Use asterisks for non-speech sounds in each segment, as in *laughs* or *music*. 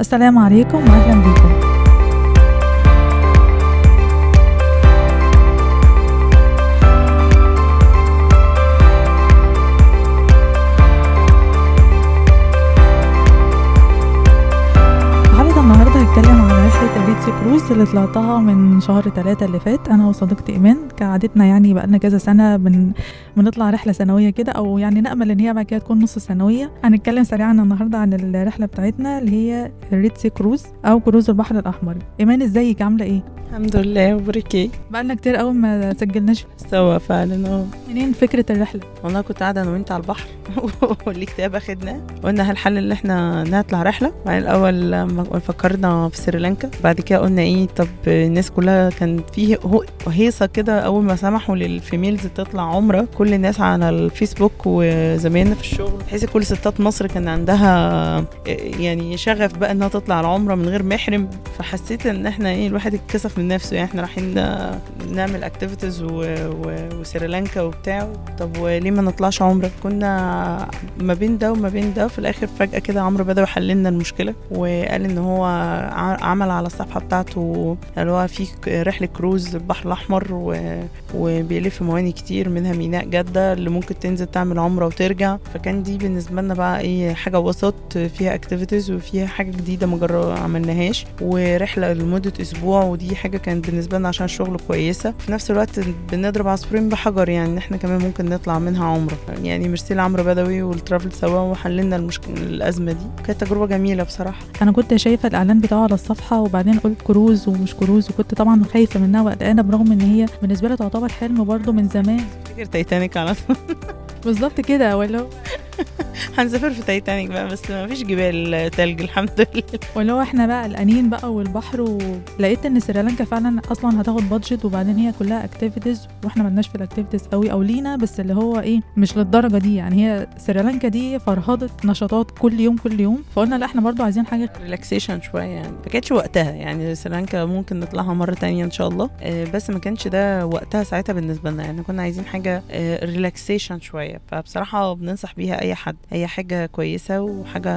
السلام عليكم واهلا بيكم رحلة كروز اللي طلعتها من شهر ثلاثة اللي فات أنا وصديقتي إيمان كعادتنا يعني بقالنا كذا سنة بن... بنطلع رحلة سنوية كده أو يعني نأمل إن هي بعد كده تكون نص سنوية. هنتكلم سريعا النهاردة عن الرحلة بتاعتنا اللي هي الريتسي كروز أو كروز البحر الأحمر. إيمان إزيك؟ عاملة إيه؟ الحمد لله وبركي بقالنا كتير قوي ما سجلناش سوا فعلا آه منين فكرة الرحلة؟ والله كنت قاعدة أنا وأنت على البحر *laughs* والكتاب أخدناه. قلنا هالحل اللي إحنا نطلع رحلة؟ بعدين الأول لما فكرنا في سريلانكا بعد كده قلنا إيه طب الناس كلها كان فيه هيصة كده أول ما سمحوا للفيميلز تطلع عمرة كل الناس على الفيسبوك وزمايلنا في الشغل تحس كل ستات مصر كان عندها يعني شغف بقى إنها تطلع العمرة من غير محرم. فحسيت إن إحنا إيه الواحد اتكسف من نفسه يعني إحنا رايحين نعمل activities وسريلانكا وبتاع. طب وليه ما نطلعش عمرة؟ كنا ما بين ده وما بين ده في الآخر فجأة كده عمرو بدوي حل لنا المشكلة وقال إن هو عمل على الصفحة بتاعته اللي هو في رحلة كروز البحر الأحمر و... وبيلف مواني كتير منها ميناء جدة اللي ممكن تنزل تعمل عمرة وترجع. فكان دي بالنسبة لنا بقى إيه حاجة وسط فيها activities وفيها حاجة جديدة ما عملناهاش. ورحلة لمدة أسبوع ودي حاجة كانت بالنسبة لنا عشان الشغل كويسة. في نفس الوقت بنضرب عصفورين بحجر يعني إن إحنا كمان ممكن نطلع منها عمرة. يعني ميرسي لعمرو بدوي وال Travel سوا وحل لنا المشكلة الأزمة دي. كانت تجربة جميلة بصراحة. أنا كنت شايفة الإعلان بتاعه على الصفحة وبعدين قلت كروز ومش كروز وكنت طبعا خايفة منها وقلقانة برغم إن هي بالنسبة لي تعتبر حلم برضه من زمان. فاكر تايتانيك على طول. بالظبط كده هو *laughs* هنسافر في تايتانيك بقى بس ما فيش جبال تلج الحمد لله. هو إحنا بقى قلقانين بقى والبحر ولقيت إن سريلانكا فعلا أصلا هتاخد budget وبعدين هي كلها activities وإحنا ملناش في ال activities قوي أو لينا بس اللي هو إيه مش للدرجة دي. يعني هي سريلانكا دي فرهدة نشاطات كل يوم كل يوم. فقلنا لا إحنا برضو عايزين حاجة relaxation شوية يعني ما كانتش وقتها. يعني سريلانكا ممكن نطلعها مرة تانية إن شاء الله. آه، بس ما كانش ده وقتها ساعتها بالنسبة لنا. يعني كنا عايزين حاجة ريلاكسيشن شوية. فبصراحة بننصح بيها أي حد. هي حاجة كويسة وحاجة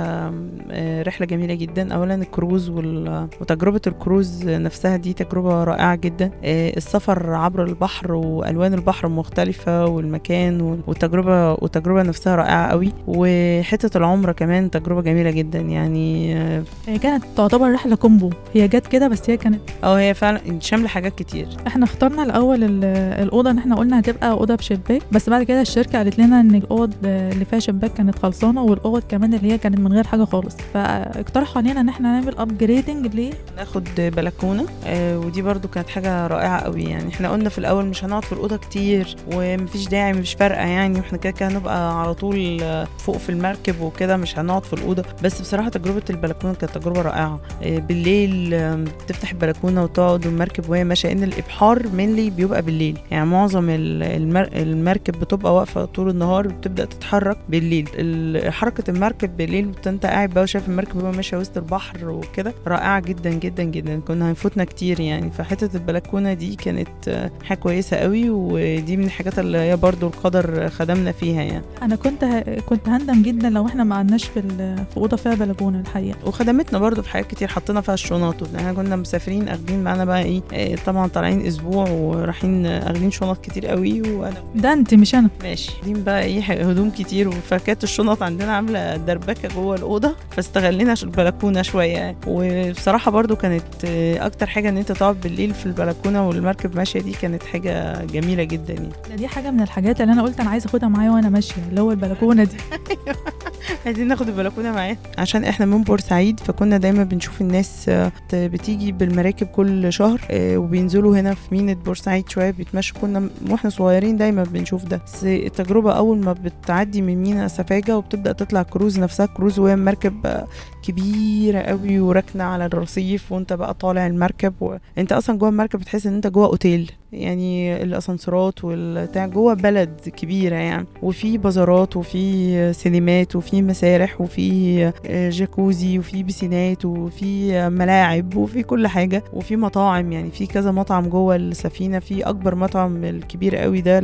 آه، رحلة جميلة جدا. اولا الكروز وال- وتجربة الكروز نفسها دي تجربة رائعة جدا. آه، السفر عبر البحر وألوان البحر مختلفة والمكان وال- والتجربه والتجربه نفسها رائعة قوي. وحتة العمرة كمان تجربة جميلة جدا. يعني آه، هي كانت تعتبر رحلة combo. هي جت كده بس هي كانت آه هي فعلا شاملة حاجات كتير. إحنا اخترنا الأول ال- الأوضة ان إحنا قلنا هتبقى أوضة بشباك. بس بعد كده الشركة قالت لنا إن الاوض اللي فيها شباك كانت خلصانة والأوض كمان اللي هي كانت من غير حاجة خالص. فاقترحوا علينا إن إحنا نعمل upgrading ليه؟ ناخد بلكونة آه ودي برضو كانت حاجة رائعة قوي يعني. إحنا قلنا في الأول مش هنقعد في الأوضة كتير ومفيش داعي مش فارقه يعني. وإحنا كده كده هنبقى على طول آه، فوق في المركب وكده مش هنقعد في الأوضة. بس بصراحة تجربة البلكونة كانت تجربة رائعة. آه بالليل آه، تفتح البلكونة وتقعد والمركب وهي ماشية إن الإبحار mainly بيبقى بالليل. يعني معظم ال- المر... المركب بتبقى واقفة طول النهار وبتبدا تتحرك. بالليل ال- حركة المركب بالليل انت قاعد بقى وشايف المركب وهي ماشيه وسط البحر وكده رائعة جدا جدا جدا. كنا هنفوتنا كتير يعني. فحتة البلكونة دي كانت حاجة كويسة قوي ودي من الحاجات اللي هي برضو القدر خدمنا فيها يعني. أنا كنت ه... كنت هندم جدا لو إحنا ما قعدناش في ال... في أوضة فيها بلكونة الحقيقة. وخدمتنا برضو في حاجات كتير حطينا فيها الشنط وإن إحنا كنا مسافرين أخدين معانا بقى إيه آه، طبعا طالعين أسبوع ورايحين أخدين شنط كتير قوي وأنا ده أنت مش أنا. ماشي. دين بقى إيه هدوم كتير فكانت الشنط عندنا عاملة دربكة جوه الأوضة فاستغلينا البلكونة شوية. يعني وبصراحة برضو كانت أكتر حاجة إن أنت تقعد بالليل في البلكونة والمركب ماشية دي كانت حاجة جميلة جدا يعني. دي حاجة من الحاجات اللي أنا قلت أنا عايزة أخدها معايا وأنا ماشية اللي هو البلكونة دي. *laughs* عايزين ناخد البلكونة معانا. عشان إحنا من بورسعيد فكنا دايما بنشوف الناس آه، بتيجي بالمراكب كل شهر آه، وبينزلوا هنا في ميناء بورسعيد شوية بيتمشوا. كنا وإحنا صغيرين دايما بنشوف ده. بس التجربة أول ما بتعدي من ميناء سفاجة وبتبدأ تطلع كروز نفسها كروز وهي مركب كبيره قوي وراكنة على الرصيف وانت بقى طالع المركب وانت أصلا جوه المركب بتحس إن انت جوه أوتيل. يعني الأسانسيرات والبتاع جوه بلد كبيرة يعني. وفي بازارات وفي سينمات وفي مسارح وفي جاكوزي وفي بسينات وفي ملاعب وفي كل حاجة وفي مطاعم يعني. في كذا مطعم جوه السفينة. في أكبر مطعم الكبير قوي ده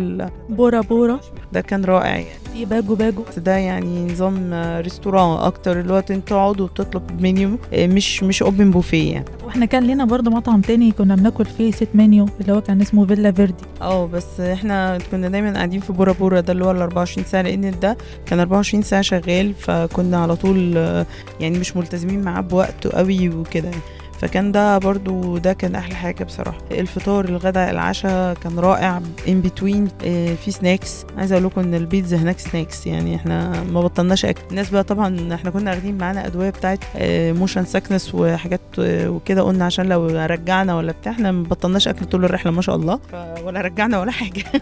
بورا بورا. ده كان رائع يعني. في باجو باجو. ده يعني نظام restaurant أكتر. اللي هو أنت تقعد وتطلب منيو. مش مش open buffet يعني. وإحنا كان لنا برضه مطعم تاني كنا بناكل فيه set menu اللي هو كان اسمه فيلا فيردي. آه بس إحنا كنا دايما قاعدين في بورا بورا ده اللي هو ال 24 ساعة لأن ده كان 24 ساعة شغال فكنا على طول آه، يعني مش ملتزمين معاه بوقته قوي وكده. فكان ده برضو ده كان أحلى حاجة بصراحة. الفطار الغداء العشاء كان رائع. in between في snacks عايزه أقول لكم إن البيتزا هناك snacks يعني إحنا ما بطلناش أكل. الناس بقى طبعا إحنا كنا واخدين معانا أدوية بتاعت motion sickness وحاجات آه، وكده قلنا عشان لو رجعنا ولا بتاع إحنا ما بطلناش أكل طول الرحلة ما شاء الله. ولا رجعنا ولا حاجة. *laughs*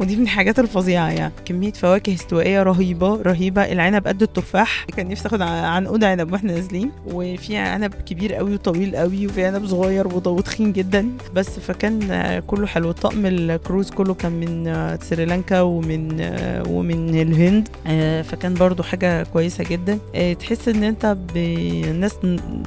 ودي من الحاجات الفظيعة يعني. كمية فواكه استوائية رهيبة رهيبة. العنب قد التفاح. كان نفسي آخد عنقود عنب وإحنا نازلين. وفي عنب كبير قوي وطويل قوي وفي عنب صغير وتخين جدا. بس فكان كله حلو. طقم الكروز كله كان من سريلانكا ومن ومن الهند. آه، فكان برضو حاجة كويسة جدا. آه، تحس إن أنت بناس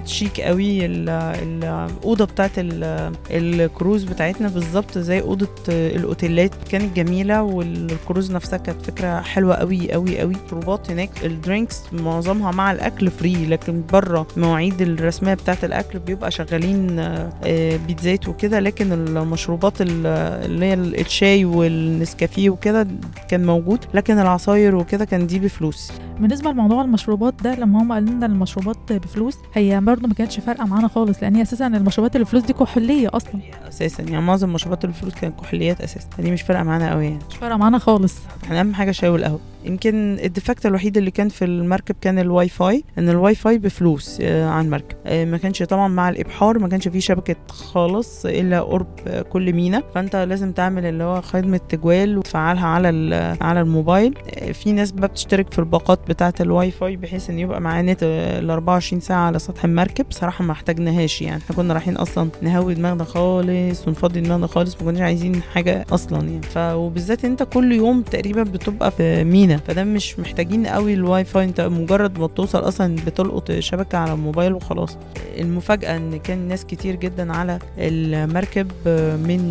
شيك قوي. ال- الأوضة بتاعت ال- الكروز بتاعتنا بالظبط زي أوضة الأوتيلات. كانت جميلة والكروز نفسها كانت فكرة حلوة قوي قوي قوي. مشروبات هناك ال drinks معظمها مع الأكل free لكن بره مواعيد الرسمية بتاعت الأكل بيبقى شغالين آه، بيتزات وكده لكن المشروبات ال- اللي هي الشاي والنسكافيه وكده كان موجود لكن العصاير وكده كان دي بفلوس. بالنسبة لموضوع المشروبات ده لما هم قالوا لنا المشروبات بفلوس هي برضه ما كانتش فارقة معانا خالص لأن هي أساسا المشروبات اللي بفلوس دي كحولية أصلا. أساسا يعني معظم مشروبات الفلوس كانت كحوليات أساسا فدي مش فارقة معانا قوي يعني. مش فارقة معانا خالص. إحنا أهم حاجة الشاي والقهوة. يمكن ال defect الوحيد اللي كان في المركب كان الواي فاي إن الواي فاي بفلوس آه، على المركب آه، ما كانش طبعا مع الإبحار ما كانش فيه شبكة خالص إلا قرب آه، كل مينا. فأنت لازم تعمل اللي هو خدمة تجوال وتفعلها على على الموبايل. في ناس بقى بتشترك في الباقات بتاعة الواي فاي بحيث إن يبقى معاه نت ال 24 ساعة على سطح المركب. صراحة ما احتاجناهاش يعني. إحنا كنا رايحين أصلا نهوي دماغنا خالص ونفضي دماغنا خالص ما كناش عايزين حاجة أصلا يعني. ف وبالذات أنت كل يوم تقريبا بتبقى في مينا. فده مش محتاجين قوي الواي فاي. انت مجرد ما بتوصل أصلا بتلقط شبكة على الموبايل وخلاص. المفاجأة ان كان ناس كتير جدا على المركب من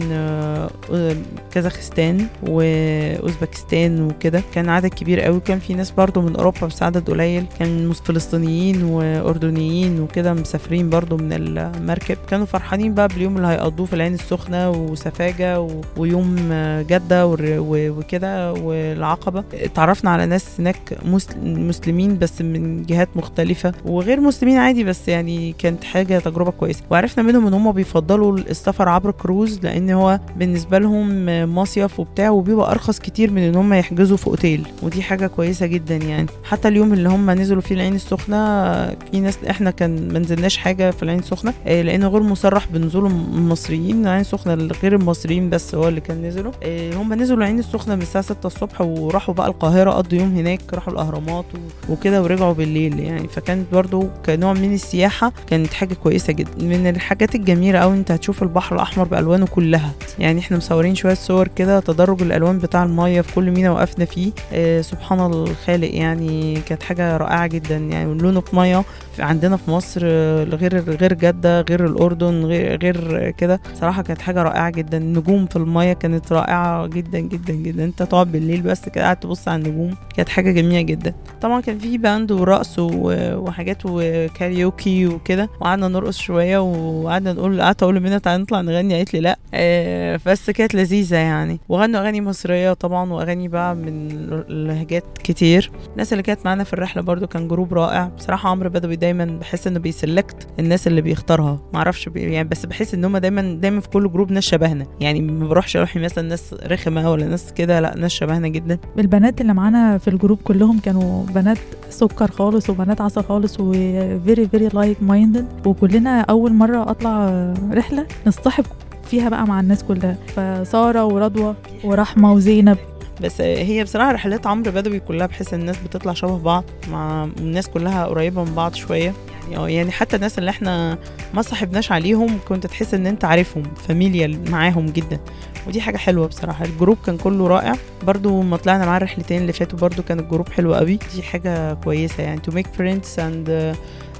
كازاخستان وأوزبكستان وكده. كان عدد كبير قوي. كان في ناس برضو من أوروبا بس عدد قليل. كان فلسطينيين وأردنيين وكده مسافرين برضو من المركب. كانوا فرحانين بقى باليوم اللي هيقضوه في العين السخنة وسفاجة ويوم جدة والر- و- وكده والعقبة. اتعرفنا على ناس هناك مسل- مسلمين بس من جهات مختلفة وغير مسلمين عادي بس يعني كانت حاجة تجربة كويسة. وعرفنا منهم إن هم بيفضلوا السفر عبر كروز لأن هو بالنسبة لهم مصيف وبتاع وبيبقى أرخص كتير من إن هم يحجزوا في أوتيل. ودي حاجة كويسة جدا يعني. حتى اليوم اللي هم نزلوا فيه العين السخنة في ناس إحنا كان ما نزلناش حاجة في العين السخنة آه، لأنه غير مصرح بنزول المصريين العين السخنة غير المصريين بس هو اللي كان نزلوا آه، هم نزلوا العين السخنة من الساعة 6 الصبح وراحوا بقى القاهره قضوا يوم هناك راحوا الأهرامات وكده ورجعوا بالليل يعني. فكانت برضو كنوع من السياحة كانت حاجة كويسة جدا. من الحاجات الجميلة قوي إنت هتشوف البحر الأحمر بألوانه كلها. يعني إحنا مصورين شوية صور كده تدرج الألوان بتاع المية في كل مينا وقفنا فيه. آه سبحان الخالق يعني كانت حاجة رائعة جدا يعني. لونه مية عندنا في مصر آه، غير غير جدة غير الأردن غير غير كده. صراحة كانت حاجة رائعة جدا. النجوم في المية كانت رائعة جدا جدا جدا. أنت تقعد بالليل بس كده قاعد تبص على النجوم. كانت حاجة جميلة جدا. طبعا كان في band ورقص وحاجات وكاريوكي وكده. وقعدنا نرقص شوية وقعدنا نقول قعدت أقول لمنى تعالى نطلع نغني. قالت لي لا. آه، بس كانت لذيذة يعني. وغنوا أغاني مصرية طبعا وأغاني بقى من لهجات كتير. الناس اللي كانت معانا في الرحلة برضو كان group رائع. بصراحة عمرو بدوي دايما بحس إنه بي select الناس اللي بيختارها. معرفش بي يعني بس بحس إن هم دايما دايما في كل group ناس شبهنا. يعني ما بروحش أروح مثلا ناس رخمة ولا ناس كده. لا ناس شبهنا جدا. البنات اللي معانا في ال group كلهم كانوا بنات سكر خالص وبنات عسل خالص و very very like-minded وكلنا أول مرة أطلع رحلة نصطحب فيها بقى مع الناس كلها. فسارة ورضوى ورحمة وزينب. بس هي بصراحة رحلات عمرو بدوي كلها بحس الناس بتطلع شبه بعض مع الناس كلها قريبة من بعض شوية. يعني آه يعني حتى الناس اللي إحنا ما صاحبناش عليهم كنت تحس إن أنت عارفهم familiar معاهم جدا. ودي حاجة حلوة بصراحة. ال group كان كله رائع. برضو ما طلعنا معاه الرحلتين اللي فاتوا برضو كان ال group حلو قوي. دي حاجة كويسة يعني. To make friends and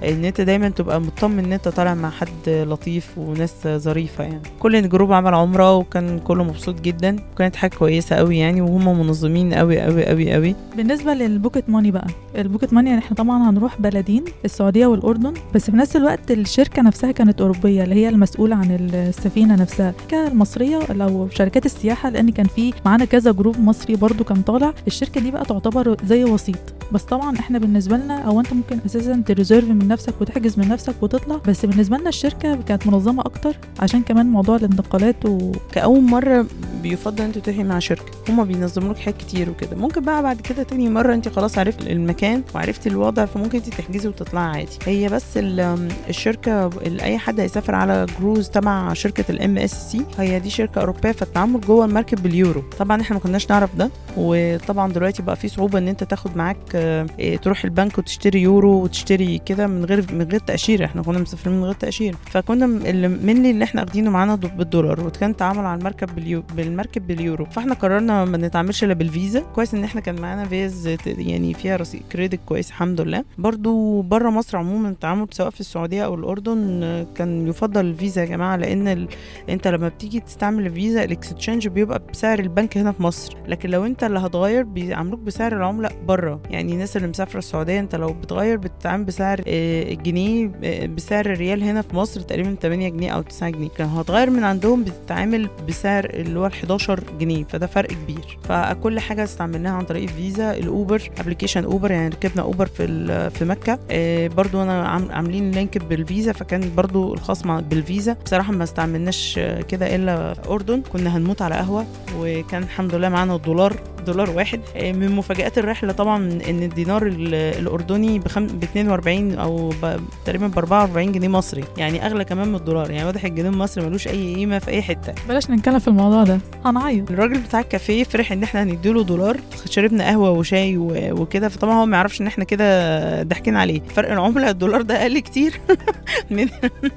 إن أنت دايما تبقى مطمن إن أنت طالع مع حد لطيف وناس ظريفة يعني. كل ال group عمل عمرة وكان كله مبسوط جدا. وكانت حاجة كويسة قوي يعني وهم منظمين قوي قوي قوي قوي بالنسبة لل pocket money بقى ال pocket money يعني إحنا طبعا هنروح بلدين السعودية والأردن. بس في نفس الوقت الشركة نفسها كانت أوروبية اللي هي المسؤولة عن السفينة نفسها. المصريه لو شركات السياحة لأن كان في معانا كذا group مصري برضو كان طالع. الشركة دي بقى تعتبر زي وسيط. بس طبعا إحنا بالنسبة لنا أو أنت ممكن أساسا ت reserve من نفسك وتحجز من نفسك وتطلع. بس بالنسبة لنا الشركة كانت منظمة أكتر عشان كمان موضوع الانتقالات و... كأول مرة بيفضل أنت تروحي مع شركة. هما بينظموا لك حاجات كتير وكده. ممكن بقى بعد كده تاني مرة أنت خلاص عرفت المكان وعرفتي الوضع فممكن أنت تحجزي وتطلعي عادي. هي بس ال- الشركة ال- أي حد هيسافر على جروز تبع شركة ال MSC هي دي شركة أوروبية فالتعامل جوه المركب باليورو. طبعا إحنا ما كناش نعرف ده وطبعا دلوقتي بقى في صعوبة إن أنت تاخد معاك آه، تروح البنك وتشتري يورو وتشتري كده. من غير من غير تأشيرة. إحنا كنا مسافرين من غير تأشيرة. فكنا من اللي إحنا اخدينه معانا دو- بالدولار وكان التعامل على المركب باليو بالمركب باليورو. فاحنا قررنا ما نتعاملش إلا بالفيزا. كويس إن إحنا كان معانا فيز يعني فيها رصيد credit كويس الحمد لله. برضو بره مصر عموما التعامل سواء في السعودية أو الأردن آه، كان يفضل الفيزا يا جماعة. لأن ال... أنت لما بتيجي تستعمل الفيزا الاكستشينج بيبقى بسعر البنك هنا في مصر. لكن لو أنت اللي هتغير بيعاملوك بسعر العملة بره يعني الناس اللي مسافرة السعودية أنت لو بتغير بتتعامل بسعر الجنيه آه، بسعر الريال هنا في مصر تقريبا 8 جنيه أو 9 جنيه. كان هتغير من عندهم بتتعامل بسعر اللي هو ال 11 جنيه فده فرق كبير. فكل حاجة استعملناها عن طريق الفيزا الأوبر application أوبر يعني ركبنا أوبر في في مكة. آه، برضو أنا عام- عاملين لينك بالفيزا فكان برضو الخاص مع بالفيزا. بصراحة ما استعملناش آه، كده إلا أردن. كنا هنموت على قهوة وكان الحمد لله معانا الدولار. دولار واحد. آه، من مفاجآت الرحلة طبعا إن الدينار ال- الأردني بخم... ب 42 أو ب... تقريبا ب 44 جنيه مصري يعني أغلى كمان من الدولار يعني واضح الجنيه المصري ملوش أي قيمة في أي حتة. بلاش نتكلم في الموضوع ده. هنعيط الراجل بتاع الكافيه فرح إن إحنا هنديله دولار شربنا قهوة وشاي وكده فطبعا هو ما يعرفش إن إحنا كده ضاحكين عليه. فرق العملة الدولار ده أقل كتير. *laughs* من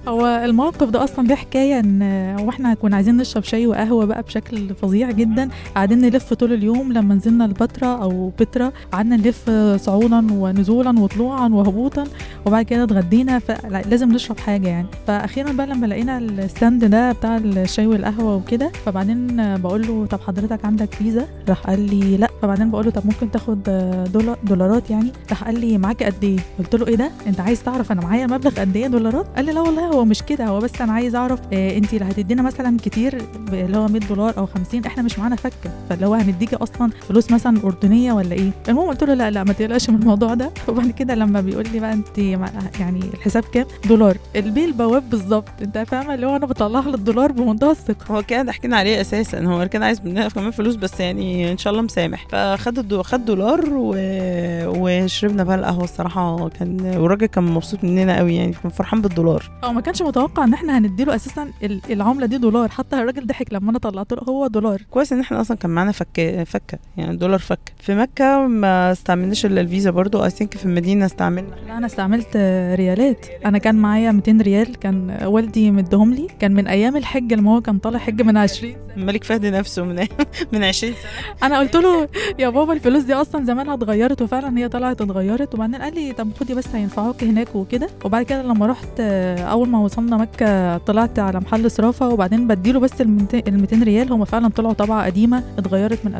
هو الموقف ده أصلا ليه حكاية إن وإحنا كنا عايزين نشرب شاي وقهوة بقى بشكل فظيع جدا قاعدين نلف طول اليوم لما نزلنا البتراء أو بتراء قعدنا نلف صعودا ونزولا وطلوعا وهبوطا وبعد كده اتغدينا فلازم نشرب حاجة يعني. فاخيرا بقى لما لقينا الستاند ده بتاع الشاي والقهوة وكده فبعدين بقول له طب حضرتك عندك فيزا؟ راح قال لي لا. فبعدين بقول له طب ممكن تاخد دولار دولارات يعني؟ راح قال لي معاك قد إيه؟ قلت له إيه ده؟ أنت عايز تعرف أنا معايا مبلغ قد إيه دولارات؟ قال لي لا والله هو مش كده هو بس أنا عايز أعرف إيه أنت اللي هتدينا مثلا كتير اللي هو 100 دولار أو 50 إحنا مش معانا فكة. فاللي هو هنديكي أصلا فلوس مثلا أردنية ولا إيه؟ المهم قلت له لا لا ما تقلقش من الموضوع ده. *laughs* وبعد كده لما بيقول لي بقى أنت يعني الحساب كام؟ دولار. البيه البواب بالظبط. أنت فاهمة؟ اللي هو أنا بطلع له الدولار بمنتهى الثقة. هو كان ضحكنا عليه أساسا. هو كان عايز مننا كمان فلوس بس يعني إن شاء الله مسامح. فخد الدو... خد دولار و... وشربنا بقى القهوة الصراحة. كان والراجل كان مبسوط مننا قوي يعني. كان فرحان بالدولار. هو ما كانش متوقع إن إحنا هنديله أساسا ال- العملة دي دولار. حتى الراجل ضحك لما أنا طلعت له هو دولار. كويس إن إحنا أصلا كان معانا فك فكة. يعني دولار فك. في مكة ما استعملناش إلا الفيزا برضو. اي ثينك في المدينة استعملنا. لا أنا استعملت ريالات. أنا كان معايا 200 ريال. كان والدي مديهم لي. كان من أيام الحج لما هو كان طالع حج من 20 الملك فهد نفسه من *laughs* من 20 سنة. أنا قلت له يا بابا الفلوس دي أصلا زمانها اتغيرت وفعلا هي طلعت اتغيرت. وبعدين قال لي طب خدي بس هينفعوك هناك وكده. وبعد كده لما رحت أول ما وصلنا مكة طلعت على محل صرافة. وبعدين بديله بس ال 200 ريال. هم فعلا طلعوا طبعة قديمة اتغيرت من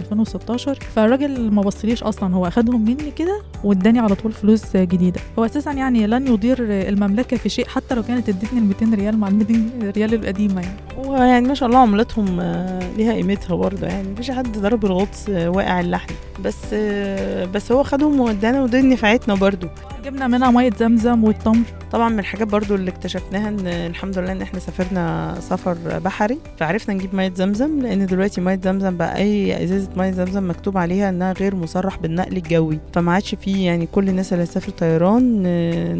2016 فالراجل ما بصليش أصلا هو أخدهم مني كده واداني على طول فلوس جديدة. هو أساسا يعني لن يضير المملكة في شيء حتى لو كانت ادتني ال 200 ريال مع ال 200 ريال القديمة يعني. ويعني ما شاء الله عملتهم آه، ليها قيمتها برضه يعني. مفيش حد ضرب الغطس آه، واقع اللحم. بس آه، بس هو خدهم وادانا ودي نفعتنا برضه. جبنا منها مية زمزم والتمر. طبعا من الحاجات برضو اللي اكتشفناها إن الحمد لله إن إحنا سافرنا سفر بحري فعرفنا نجيب مية زمزم لأن دلوقتي مية زمزم بقى أي إزازة مية زمزم مكتوب عليها إنها غير مصرح بالنقل الجوي. فما عادش فيه يعني كل الناس اللي هتسافر طيران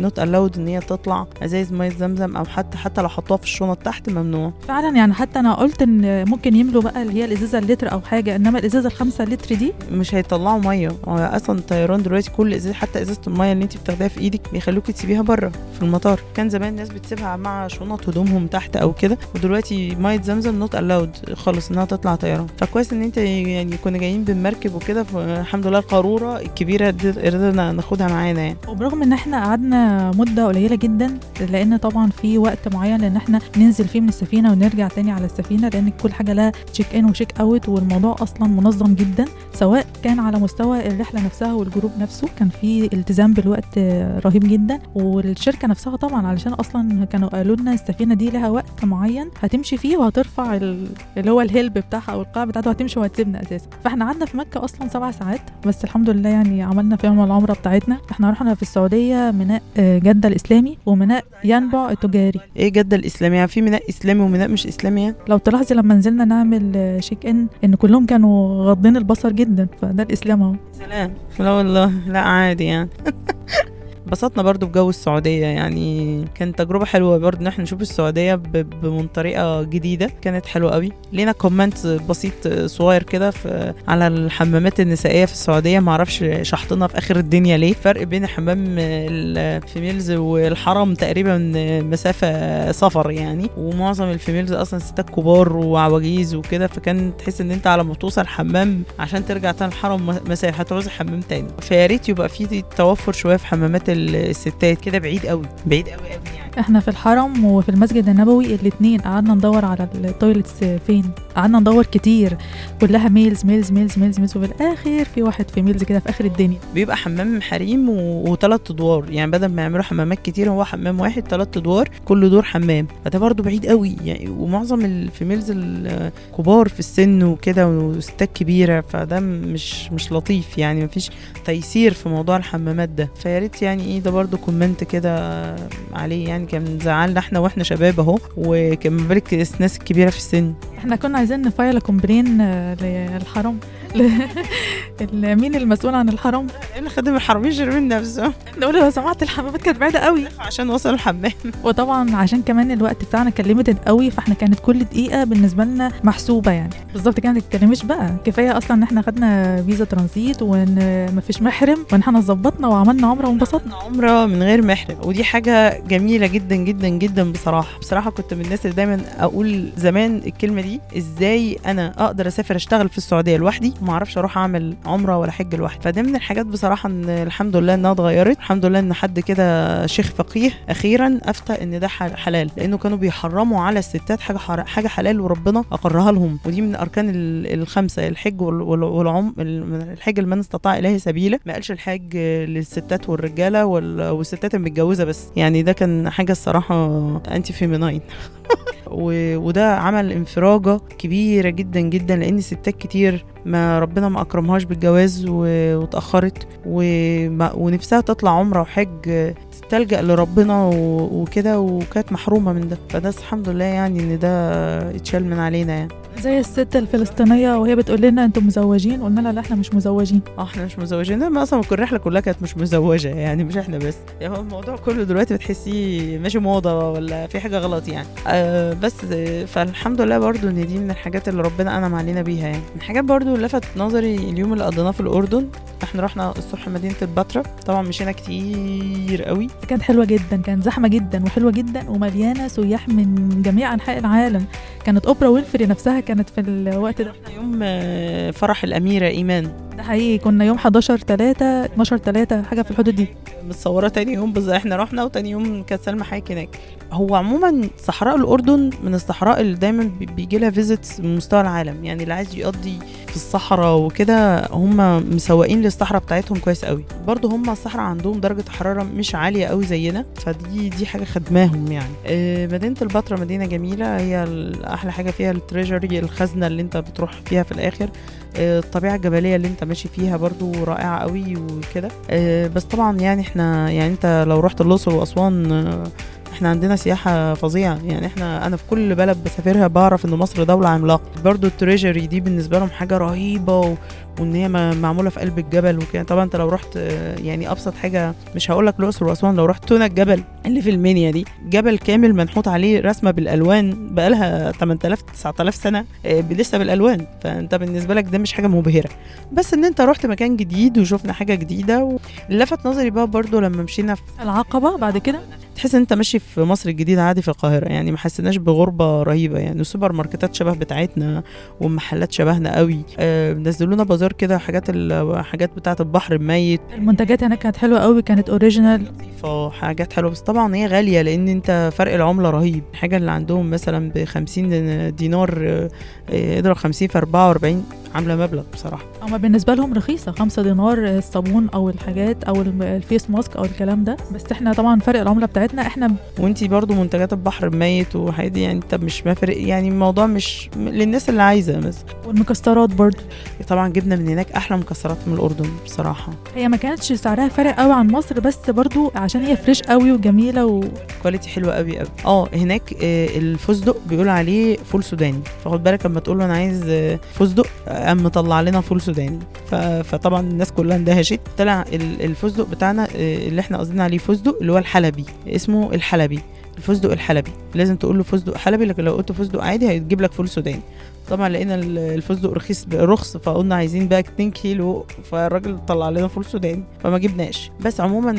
not allowed إن هي تطلع ازايز مية زمزم أو حتى حتى لو حطوها في الشنط تحت ممنوع. فعلا يعني حتى أنا قلت إن ممكن يملوا بقى اللي هي الإزازة اللتر أو حاجة إنما الإزازة الخمسة لتر دي مش هيطلعوا مية. أصلا الطيران دلوقتي كل إزازة حتى إزازة المية اللي انت بتاخديها في إيدك بيخلوكي تسيبيها بره. في المطار. كان زمان الناس بتسيبها مع شنط هدومهم تحت أو كده ودلوقتي ميه زمزم not allowed خالص إنها تطلع طيران فكويس إن أنت يعني كنا جايين بالمركب وكده فالحمد لله القارورة الكبيرة قدرنا ناخدها معانا يعني. وبرغم إن إحنا قعدنا مدة قليلة جدا لأن طبعا في وقت معين إن إحنا ننزل فيه من السفينة ونرجع تاني على السفينة لأن كل حاجة لها check in و check out والموضوع أصلا منظم جدا. سواء كان على مستوى الرحلة نفسها وال group نفسه كان في التزام بالوقت رهيب جدا. والشركة نفسها طبعا علشان أصلا كانوا قالوا لنا السفينة دي لها وقت معين هتمشي فيه وهترفع ال- اللي هو الهلب بتاعها أو القاع بتاعته هتمشي وهتسيبنا أساسا. فإحنا قعدنا في مكة أصلا سبع ساعات بس الحمد لله يعني عملنا فيهم العمرة بتاعتنا. إحنا رحنا في السعودية ميناء آه، جدة الإسلامي وميناء ينبع التجاري. إيه جدة الاسلاميه في ميناء إسلامي وميناء مش إسلامي يعني؟ لو تلاحظي لما نزلنا نعمل آه، check in ان كلهم كانوا غاضين البصر جدا فده الإسلام أهو. سلام. لا والله لا عادي يعني. *laughs* انبسطنا برضو بجو السعودية يعني كانت تجربة حلوة برضو إن إحنا نشوف السعودية بمن طريقة جديدة كانت حلوة قوي لينا comment بسيط صغير كده على الحمامات النسائية في السعودية. معرفش شحطنا في آخر الدنيا ليه. فرق بين حمام ال females والحرم تقريبا مسافة سفر يعني. ومعظم ال females أصلا ستات كبار وعواجيز وكده. فكان تحس إن أنت على ما توصل الحمام عشان ترجع تاني الحرم مسافة هتعوز حمام تاني. فيا ريت يبقى في توفر شوية في حمامات الستات كده بعيد قوي بعيد قوي قوي يعني. إحنا في الحرم وفي المسجد النبوي الاتنين قعدنا ندور على ال toilets فين؟ قعدنا ندور كتير كلها males males males males males وفي الآخر في واحد females كده في آخر الدنيا. بيبقى حمام حريم وثلاث أدوار يعني بدل ما يعملوا حمامات كتير هو حمام واحد ثلاث أدوار كل دور حمام. فده برضو بعيد قوي يعني ومعظم ال females الكبار في السن وكده وستات كبيرة فده مش مش لطيف يعني مفيش تيسير في موضوع الحمامات ده. فيا ريت يعني إيه ده برضو comment كده عليه يعني كان زعلنا إحنا وإحنا شباب اهو وكان بالك الناس الكبيره في السن. إحنا كنا عايزين ن file complain للحرم ل- ال- *laughs* مين المسؤول عن الحرم؟ اللي خدم الحرمين يشرب من نفسه. نقول لو سمحت الحمامات كانت بعيدة قوي. عشان وصل الحمام. وطبعا عشان كمان الوقت بتاعنا كان limited قوي فاحنا كانت كل دقيقة بالنسبة لنا محسوبة يعني. بالظبط كده ما تتكلميش بقى. كفاية أصلا إن إحنا خدنا فيزا ترانزيت وإن مفيش محرم وإن إحنا ظبطنا وعملنا عمرة وانبسطنا. عمرة من غير محرم. ودي حاجة جميلة جدا جدا جدا بصراحة. بصراحة كنت من الناس اللي دايما أقول زمان الكلمة دي إزاي أنا أقدر أسافر أشتغل في السعودية لوحدي وما أعرفش أروح اعمل عمرة ولا حج لوحدي. فده من الحاجات بصراحة إن الحمد لله إنها اتغيرت. الحمد لله إن حد كده شيخ فقيه أخيرا أفتى إن ده حل- حلال. لأنه كانوا بيحرموا على الستات حاجة حاجة حلال وربنا أقرها لهم. ودي من أركان ال- الخمسة الحج وال- وال- والعم ال- الحج لمن استطاع إليه سبيلا. ما قالش الحج للستات والرجالة وال- والستات المتجوزة بس. يعني ده كان حاجة الصراحة انتي فيميناين *laughs* وده عمل انفراجة كبيرة جدا جدا لأن ستات كتير ما ربنا ما أكرمهاش بالجواز واتأخرت ونفسها تطلع عمرة وحج تلجأ لربنا وكده وكانت محرومة من ده. فده الحمد لله يعني إن ده اتشال من علينا يعني. زي الست الفلسطينية وهي بتقول لنا أنتم مزوجين قلنا لها لا إحنا مش مزوجين. آه إحنا مش مزوجين. ده ما أصلا كل الرحلة كلها كانت مش مزوجة يعني مش إحنا بس. يعني هو الموضوع كله دلوقتي بتحسيه ماشي موضة ولا في حاجة غلط يعني. آه بس فالحمد لله برضو إن دي من الحاجات اللي ربنا أنعم علينا بيها يعني. من الحاجات برضو اللي لفت نظري اليوم اللي قضيناه في الأردن. إحنا رحنا الصبح مدينة البتراء. طبعا مشينا كتير قوي. كانت حلوة جدا كانت زحمة جدا وحلوة جدا ومليانة سياح من جميع أنحاء العالم. كانت أوبرا وينفري نفسها كانت في الوقت ده. يوم آه، فرح الأميرة إيمان. ده حقيقي. كنا يوم 11 3 12 3 حاجة في الحدود دي. متصورة تاني يوم بس إحنا رحنا وتاني يوم كانت سلمى حايك هناك. هو عموما صحراء الأردن من الصحراء اللي دايما بيجي لها visits من مستوى العالم. يعني اللي عايز يقضي في الصحراء وكده هم مسوقين للصحراء بتاعتهم كويس قوي. برضو هم الصحراء عندهم درجة حرارة مش عالية قوي زينا فدي دي حاجة خدماهم يعني. آه، مدينة البتراء مدينة جميلة هي أحلى حاجة فيها ال Treasury الخزنة اللي انت بتروح فيها في الآخر. آه، الطبيعة الجبلية اللي انت ماشي فيها برضو رائعة قوي وكده آه، بس طبعا يعني إحنا يعني انت لو رحت الأقصر وأسوان آه، إحنا عندنا سياحة فظيعة يعني إحنا أنا في كل بلد بسافرها بعرف ان مصر دولة عملاقة برضو التريجري دي بالنسبة لهم حاجة رهيبة. وإن هي م- معمولة في قلب الجبل وكده. طبعا أنت لو رحت يعني أبسط حاجة مش هقول لك الأقصر وأسوان لو رحت تونا الجبل اللي في المنيا دي جبل كامل منحوت عليه رسمة بالألوان بقالها 8000 9000 سنة آه، لسه بالألوان. فأنت بالنسبة لك ده مش حاجة مبهرة. بس إن أنت رحت مكان جديد وشفنا حاجة جديدة و... لفت نظري بقى برضو لما مشينا في العقبة بعد كده؟ تحس إن أنت ماشي في مصر الجديدة عادي في القاهرة. يعني ما حسيناش بغربة رهيبة. يعني السوبر ماركتات شبه بتاعتنا والمحلات شبهنا قوي. آه نزلونا بازار كده حاجات الحاجات بتاعة البحر الميت. المنتجات هناك كانت حلوة قوي كانت original حاجات حلوة بس طبعا هي غالية لأن أنت فرق العملة رهيب. الحاجة اللي عندهم مثلا ب 50 دينار آه، اضرب 50 في 44 عاملة مبلغ بصراحة. هما بالنسبة لهم رخيصة خمسة دينار الصابون أو الحاجات أو ال face mask أو الكلام ده. بس إحنا طبعا فرق العملة بتاعتنا إحنا وإنتي برضو منتجات البحر الميت وحاجات دي يعني انت مش مفرق يعني الموضوع مش للناس اللي عايزة مثلا والمكسرات برضو. طبعا جبنا من هناك أحلى مكسرات من الأردن بصراحة. هي ما كانتش سعرها فارق قوي عن مصر بس برضو عشان هي فريش قوي وجميلة و... quality حلوة قوي قوي آه هناك آه، الفستق بيقول عليه فول سوداني فخد بالك لما تقول له أنا عايز آه، فستق قام مطلع لنا فول سوداني. فطبعا الناس كلها اندهشت. طلع ال- الفستق بتاعنا آه، اللي إحنا قصدنا عليه فستق اللي هو الحلبي. اسمه الحلبي. الفستق الحلبي. لازم تقول له فستق حلبي لكن لو قلت فستق عادي هيجيب لك فول سوداني. طبعا لقينا ال- الفستق رخيص رخص فقلنا عايزين بقى 2 كيلو فالراجل طلع لنا فول سوداني فما جبناش. بس عموما ال-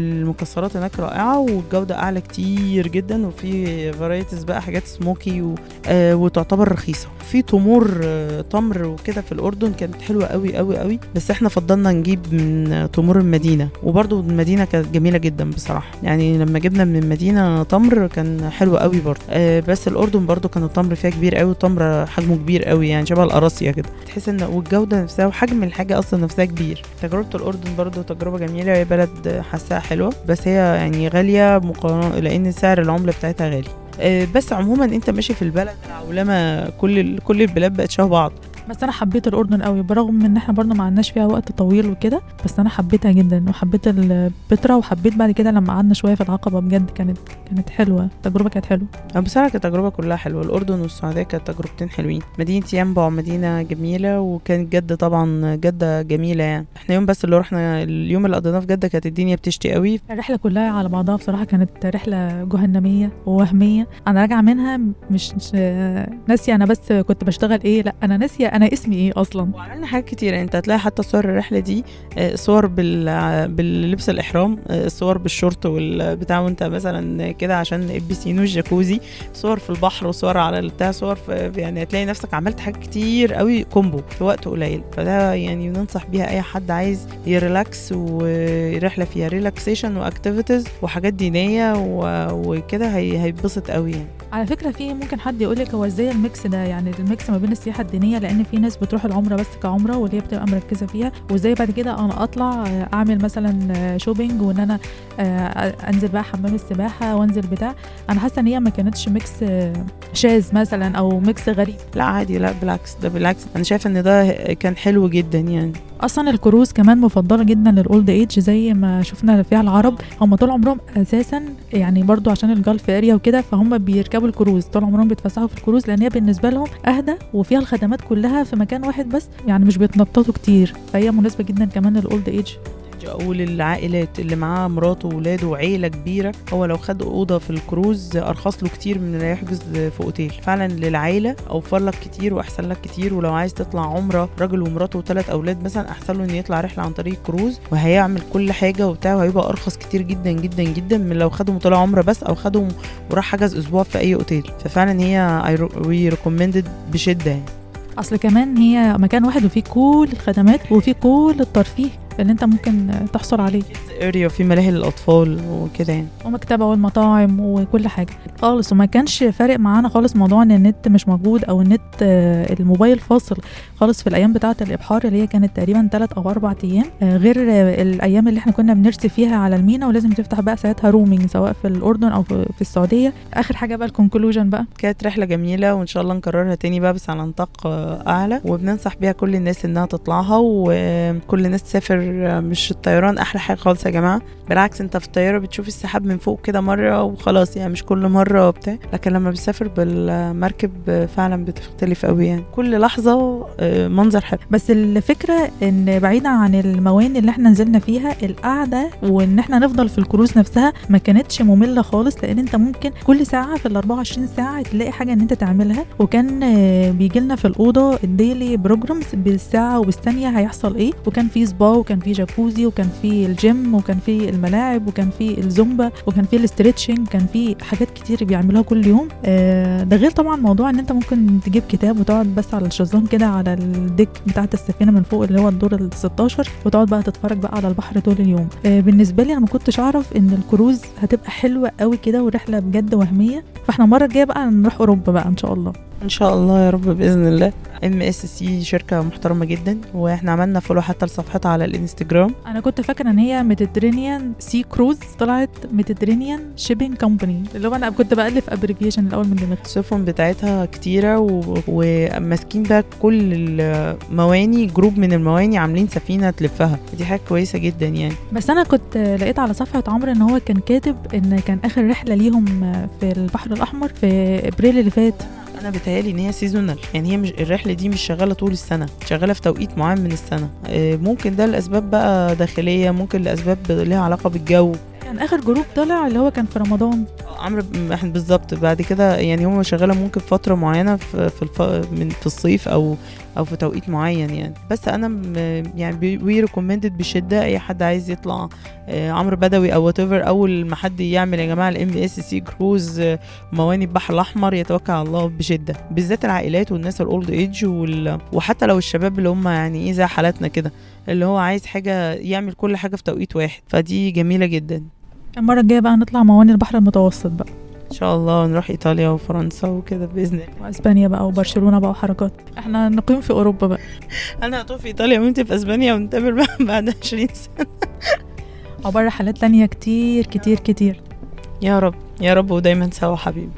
المكسرات هناك رائعة والجودة أعلى كتير جدا وفي varieties بقى حاجات سموكي و... آه وتعتبر رخيصة. في تمور آه تمر وكده في الأردن كانت حلوة قوي قوي قوي بس إحنا فضلنا نجيب من تمور المدينة. وبرضو المدينة كانت جميلة جدا بصراحة. يعني لما جبنا من المدينة تمر كان حلو قوي برضو آه بس الأردن برضو كان التمر فيها كبير قوي التمر حجمه كبير قوي يعني شبه القراصية كده. تحس إن والجودة نفسها وحجم الحاجة أصلا نفسها كبير. تجربة الأردن برضو تجربة جميلة هي بلد حاساها حلوة بس هي يعني غالية مقارنة لأن سعر العملة بتاعتها غالي. آه، بس عموما أنت ماشي في البلد العولمة كل كل البلاد بقت شبه بعض. بس أنا حبيت الأردن قوي برغم إن إحنا برضه ما عندناش فيها وقت طويل وكده بس أنا حبيتها جدا وحبيت البتراء وحبيت بعد كده لما قعدنا شوية في العقبة بجد كانت كانت حلوة التجربه كانت حلوة. أنا بصراحة كانت التجربه كلها حلوة الأردن والسعودية كانت تجربتين حلوين. مدينة ينبع مدينه جميلة وكانت جدة طبعا جدة جميلة يعني. إحنا يوم بس اللي رحنا اليوم اللي قضيناه في جدة كانت الدنيا بتشتي قوي. الرحلة كلها على بعضها بصراحة كانت رحلة جهنمية ووهمية. أنا راجعة منها مش مش- ناسية أنا بس كنت بشتغل إيه لأ أنا ناسية أنا اسمي إيه أصلا؟ وعملنا حاجات كتير يعني أنت هتلاقي حتى صور الرحلة دي آه، صور بال باللبس الإحرام آه، صور بالشورت والبتاع وأنت مثلا كده عشان البسين والجاكوزي صور في البحر وصور على البتاع صور في يعني هتلاقي نفسك عملت حاجات كتير قوي combo في وقت قليل. فده يعني ننصح بيها أي حد عايز ي relax ورحلة فيها relaxation و activities وحاجات دينية و- وكده هي هيتبسط قوي يعني. على فكرة في ممكن حد يقول لك هو إزاي ال mix ده؟ يعني ال mix ما بين السياحة الدينية لأن في ناس بتروح العمرة بس كعمرة واللي هي بتبقى مركزة فيها. وإزاي بعد كده أنا أطلع آه، أعمل مثلا shopping وإن أنا آه، أنزل بقى حمام السباحة وأنزل بتاع. أنا حاسة إن هي ما كانتش mix آه، شاذ مثلا أو mix غريب. لا عادي لا بالعكس ده بالعكس. أنا شايفة إن ده كان حلو جدا يعني. أصلا الكروز كمان مفضلة جدا لل old age زي ما شفنا فيها العرب. هم طول عمرهم أساسا يعني برضو عشان ال Gulf area وكده فهم بيركبوا الكروز. طول عمرهم بيتفسحوا في الكروز لأن هي بالنسبة لهم أهدى وفيها الخدمات كلها في مكان واحد بس يعني مش بيتنططوا كتير. فهي مناسبة جدا كمان لل old age أو للعائلات اللي معاه مراته وولاده وعيلة كبيرة هو لو خد أوضة في الكروز أرخص له كتير من اللي يحجز في أوتيل. فعلا للعيلة أوفر لك كتير وأحسن لك كتير ولو عايز تطلع عمرة راجل ومراته وثلاث أولاد مثلا أحسن له إنه يطلع رحلة عن طريق كروز وهيعمل كل حاجة وبتاع وهيبقى أرخص كتير جدا جدا جدا من لو خدهم طلع عمرة بس أو خدهم وراح حجز أسبوع في أي أوتيل. ففعلا هي we recommend it بشدة يعني. أصل كمان هي مكان واحد وفيه كل الخدمات وفيه كل الترفيه. اللي انت ممكن تحصل عليه. area وفي ملاهي للاطفال وكده يعني. ومكتبه والمطاعم وكل حاجة. خالص وما كانش فارق معانا خالص موضوع إن النت مش موجود أو النت آه، الموبايل فاصل خالص في الأيام بتاعة الإبحار اللي هي كانت تقريبا 3 أو 4 أيام آه، غير الأيام اللي إحنا كنا بنرسي فيها على المينا ولازم تفتح بقى ساعتها roaming سواء في الأردن أو في في السعودية. آخر حاجة بقى ال conclusion بقى. كانت رحلة جميلة وإن شاء الله نكررها تاني بقى بس على نطاق آه، أعلى. وبننصح بيها كل الناس إنها تطلعها وكل الناس تسافر مش الطيران أحلى حاجة خالص يا جماعة. بالعكس أنت في الطيارة بتشوف السحاب من فوق كده مرة وخلاص يعني مش كل مرة وبتاع. لكن لما بتسافر بالمركب آه، فعلا بتختلف قوي يعني. كل لحظة آه، منظر حلو. بس الفكرة إن بعيدا عن المواني اللي إحنا نزلنا فيها القعدة وإن إحنا نفضل في الكروز نفسها ما كانتش مملة خالص. لأن أنت ممكن كل ساعة في ال 24 ساعة تلاقي حاجة إن أنت تعملها. وكان بيجي لنا في الأوضة ال daily programs بالساعة وبالثانية هيحصل إيه. وكان في سبا وكان كان في جاكوزي وكان في الجيم وكان في الملاعب وكان في الزومبا وكان في ال stretching كان في حاجات كتير بيعملوها كل يوم. آه، ده غير طبعا موضوع إن أنت ممكن تجيب كتاب وتقعد بس على الشزلون كده على ال deck بتاعة السفينة من فوق اللي هو الدور ال 16 وتقعد بقى تتفرج بقى على البحر طول اليوم. آه، بالنسبة لي أنا ما كنتش أعرف إن الكروز هتبقى حلوة قوي كده ورحلة بجد وهمية. فإحنا المرة الجاية بقى نروح أوروبا بقى إن شاء الله. إن شاء الله يا رب بإذن الله. MSC شركة محترمة جدا وإحنا عملنا follow حتى لصفحتها على الإنستجرام. أنا كنت فاكرة إن هي Mediterranean Sea Cruise طلعت Mediterranean Shipping Company اللي هو أنا كنت بألف abbreviation الأول من دماغي. السفن بتاعتها كتيرة و- وماسكين بقى كل المواني group من المواني عاملين سفينة تلفها. دي حاجة كويسة جدا يعني. بس أنا كنت لقيت على صفحة عمرو إن هو كان كاتب إن كان آخر رحلة ليهم في البحر الأحمر في أبريل اللي فات. أنا بتهيالي ان هي seasonal يعني هي مش الرحلة دي مش شغالة طول السنة شغالة في توقيت معين من السنة. آه، ممكن ده لأسباب بقى داخلية ممكن لأسباب ليها علاقة بالجو. كان آخر group طلع اللي هو كان في رمضان. عمرو إحنا بالظبط بعد كده يعني هم شغالة ممكن فترة معينة في في, الف... من في الصيف أو أو في توقيت معين يعني. بس أنا م... يعني we recommend it بشدة أي حد عايز يطلع آه، عمرو بدوي أو وات أول ما حد يعمل يا جماعة ال MSC cruise مواني البحر الأحمر يتوكل على الله بشدة. بالذات العائلات والناس ال old age وال... وحتى لو الشباب اللي هم يعني إيه زي حالاتنا كده اللي هو عايز حاجة يعمل كل حاجة في توقيت واحد. فدي جميلة جدا. المرة الجاية بقى نطلع مواني البحر المتوسط بقى. إن شاء الله نروح إيطاليا وفرنسا وكده بإذن الله. وأسبانيا بقى وبرشلونة بقى وحركات. إحنا نقيم في أوروبا بقى. *laughs* أنا هطوف في إيطاليا وانت في أسبانيا ونتقابل بقى *laughs* بعد 20 سنة. عباره رحلات تانية كتير كتير كتير. يا رب يا رب ودايما سوا حبيبي.